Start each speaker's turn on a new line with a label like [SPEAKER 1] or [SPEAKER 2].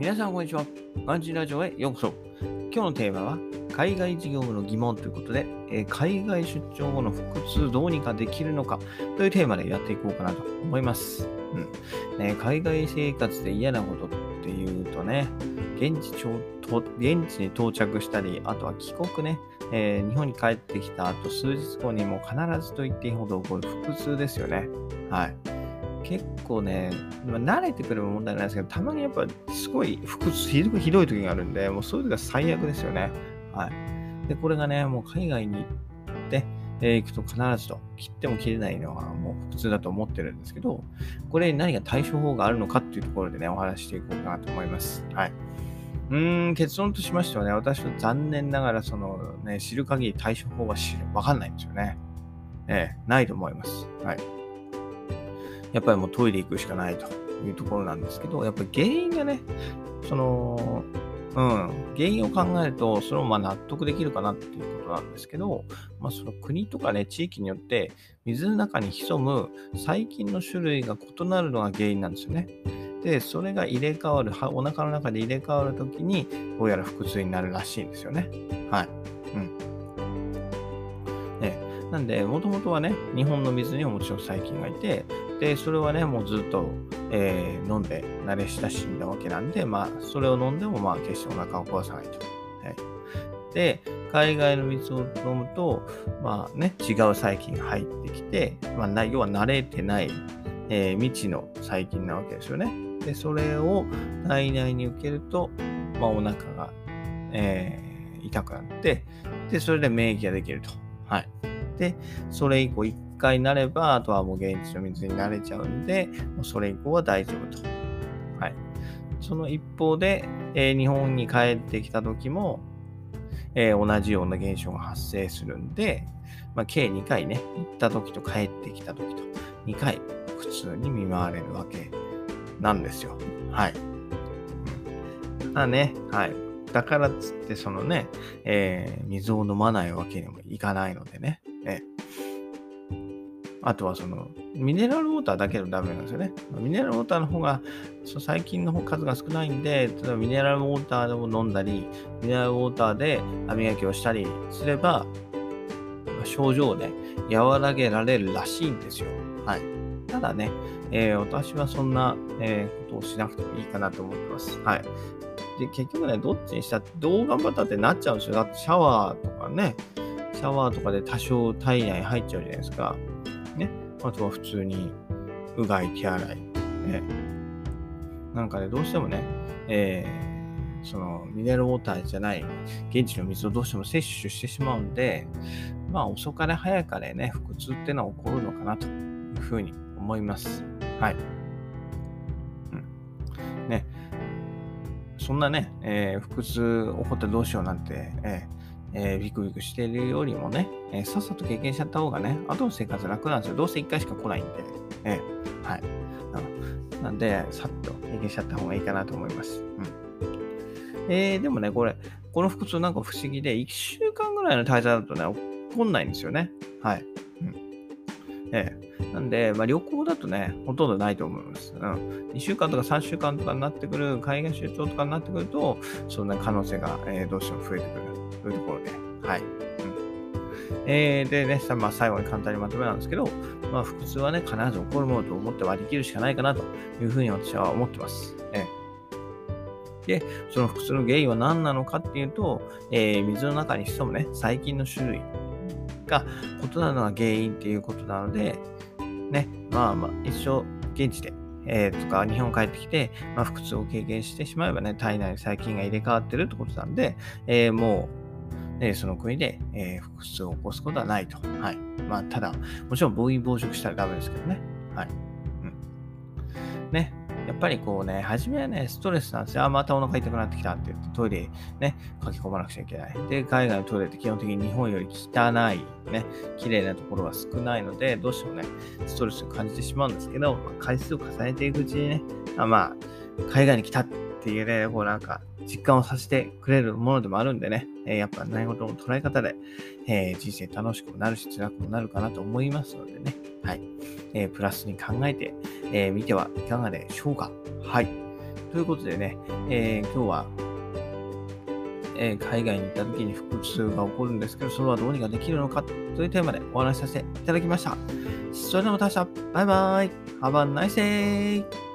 [SPEAKER 1] 皆さん、こんにちは。ガンジーラジオへようこそ。今日のテーマは、海外事業部の疑問ということで、え海外出張後の腹痛どうにかできるのかというテーマでやっていこうかなと思います。うんね、海外生活で嫌なことっていうとね、現地と現地に到着したり、あとは帰国ね、えー日本に帰ってきた後数日後にも必ずと言っていいほど起こる腹痛ですよね。はい。結構ね、まあ慣れてくれば問題ないですけど、たまにやっぱすごい腹痛ひどいひどい時があるんで、もうそういう時は最悪ですよね。はい。で、これがね、もう海外に行って、えー行くと必ずと、切っても切れないのはもう普通だと思ってるんですけど、これに何か対処法があるのかっていうところでね、お話ししていこうかなと思います。はい。うーん、結論としましてはね、私は残念ながら、そのね、知る限り対処法は知る、わかんないんですよね。ええないと思います。はい。やっぱりもうトイレ行くしかないというところなんですけど、やっぱり原因がね、その、うん、原因を考えると、それをまあ納得できるかなっていうことなんですけど、まあその国とかね、地域によって、水の中に潜む細菌の種類が異なるのが原因なんですよね。で、それが入れ替わる、お腹の中で入れ替わるときに、どうやら腹痛になるらしいんですよね。はい。うん。ね、なんで、もともとはね、日本の水にはもちろん細菌がいて、で、それはね、もうずっと、えー飲んで慣れ親しんだわけなんで、まあ、それを飲んでも、まあ、決してお腹を壊さないと。はい、で、海外の水を飲むと、まあね、違う細菌が入ってきて、まあ、要は慣れてない、えー未知の細菌なわけですよね。で、それを体内に受けると、まあ、お腹が、えー痛くなって、で、それで免疫ができると。はい。で、それ以降回なれば、あとはもう現地の水に慣れちゃうんで、もうそれ以降は大丈夫と。はい。その一方で、えー日本に帰ってきた時も、えー同じような現象が発生するんで、まあ、計2回ね、行った時と帰ってきた時と、2回普通に見舞われるわけなんですよ。はい。うんただね、はい。だからっつって、そのね、えー水を飲まないわけにもいかないのでね。えあとはその、ミネラルウォーターだけでもダメなんですよね。ミネラルウォーターの方が、そう細菌の方数が少ないんで、例えばミネラルウォーターを飲んだり、ミネラルウォーターで歯磨きをしたりすれば、症状をね、和らげられるらしいんですよ。はい。ただね、えー私はそんな、えーことをしなくてもいいかなと思ってます。はい。で、結局ね、どっちにしたって、どう頑張ったってなっちゃうんですよ。だってシャワーとかね、シャワーとかで多少体内入っちゃうじゃないですか。ね。あとは普通に、うがい、手洗い。ね。なんかね、どうしてもね、えーそのミネラルウォーターじゃない現地の水をどうしても摂取してしまうんで、まあ遅かれ早かれね、腹痛ってのは起こるのかなというふうに思います。はい。うん。ね。そんなね、えー腹痛起こってどうしようなんて、えーえービクビクしてるよりもね、えーさっさと経験しちゃった方がね、後の生活楽なんですよ。どうせ1回しか来ないんで。えーはい。なんで、さっと経験しちゃった方がいいかなと思います。うん。えー、でもね、これ、この腹痛なんか不思議で、1週間ぐらいの滞在だとね、起こんないんですよね。はい。ええなんで、まあ、旅行だとね、ほとんどないと思います。うん。2週間とか3週間とかになってくる、海外出張とかになってくると、そんな可能性が、えーどうしても増えてくるというところで、はい。うんえーでね、まあ、最後に簡単にまとめなんですけど、まあ、腹痛はね、必ず起こるものと思って割り切るしかないかなというふうに私は思ってます。ええで、その腹痛の原因は何なのかっていうと、えー水の中に潜むね、細菌の種類が異なるのが原因っていうことなので、ね、まあまあ、一生現地で、えーとか日本帰ってきて、まあ、腹痛を経験してしまえばね、体内に細菌が入れ替わってるってことなんで、えーもう、ね、その国で、えー腹痛を起こすことはないと。はい。まあ、ただ、もちろん暴飲暴食したらダメですけどね。はい。うん。ね。やっぱりこうね、初めはね、ストレスなんですよ。あ、またお腹痛くなってきたって言って、トイレね、書き込まなくちゃいけない。で、海外のトイレって基本的に日本より汚い、ね、綺麗なところが少ないので、どうしてもね、ストレスを感じてしまうんですけど、まあ回数を重ねていくうちにね、あまあ、海外に来たっていうね、こうなんか、実感をさせてくれるものでもあるんでね、えーやっぱ何事も捉え方で、えー人生楽しくなるし、辛くもなるかなと思いますのでね、はい。えープラスに考えて、えー見てはいかがでしょうか？はい。ということでね、えー今日は、えー海外に行った時に腹痛が起こるんですけど、それはどうにかできるのかというテーマでお話しさせていただきました。それではまた明日、バイバイ !Have a nice day!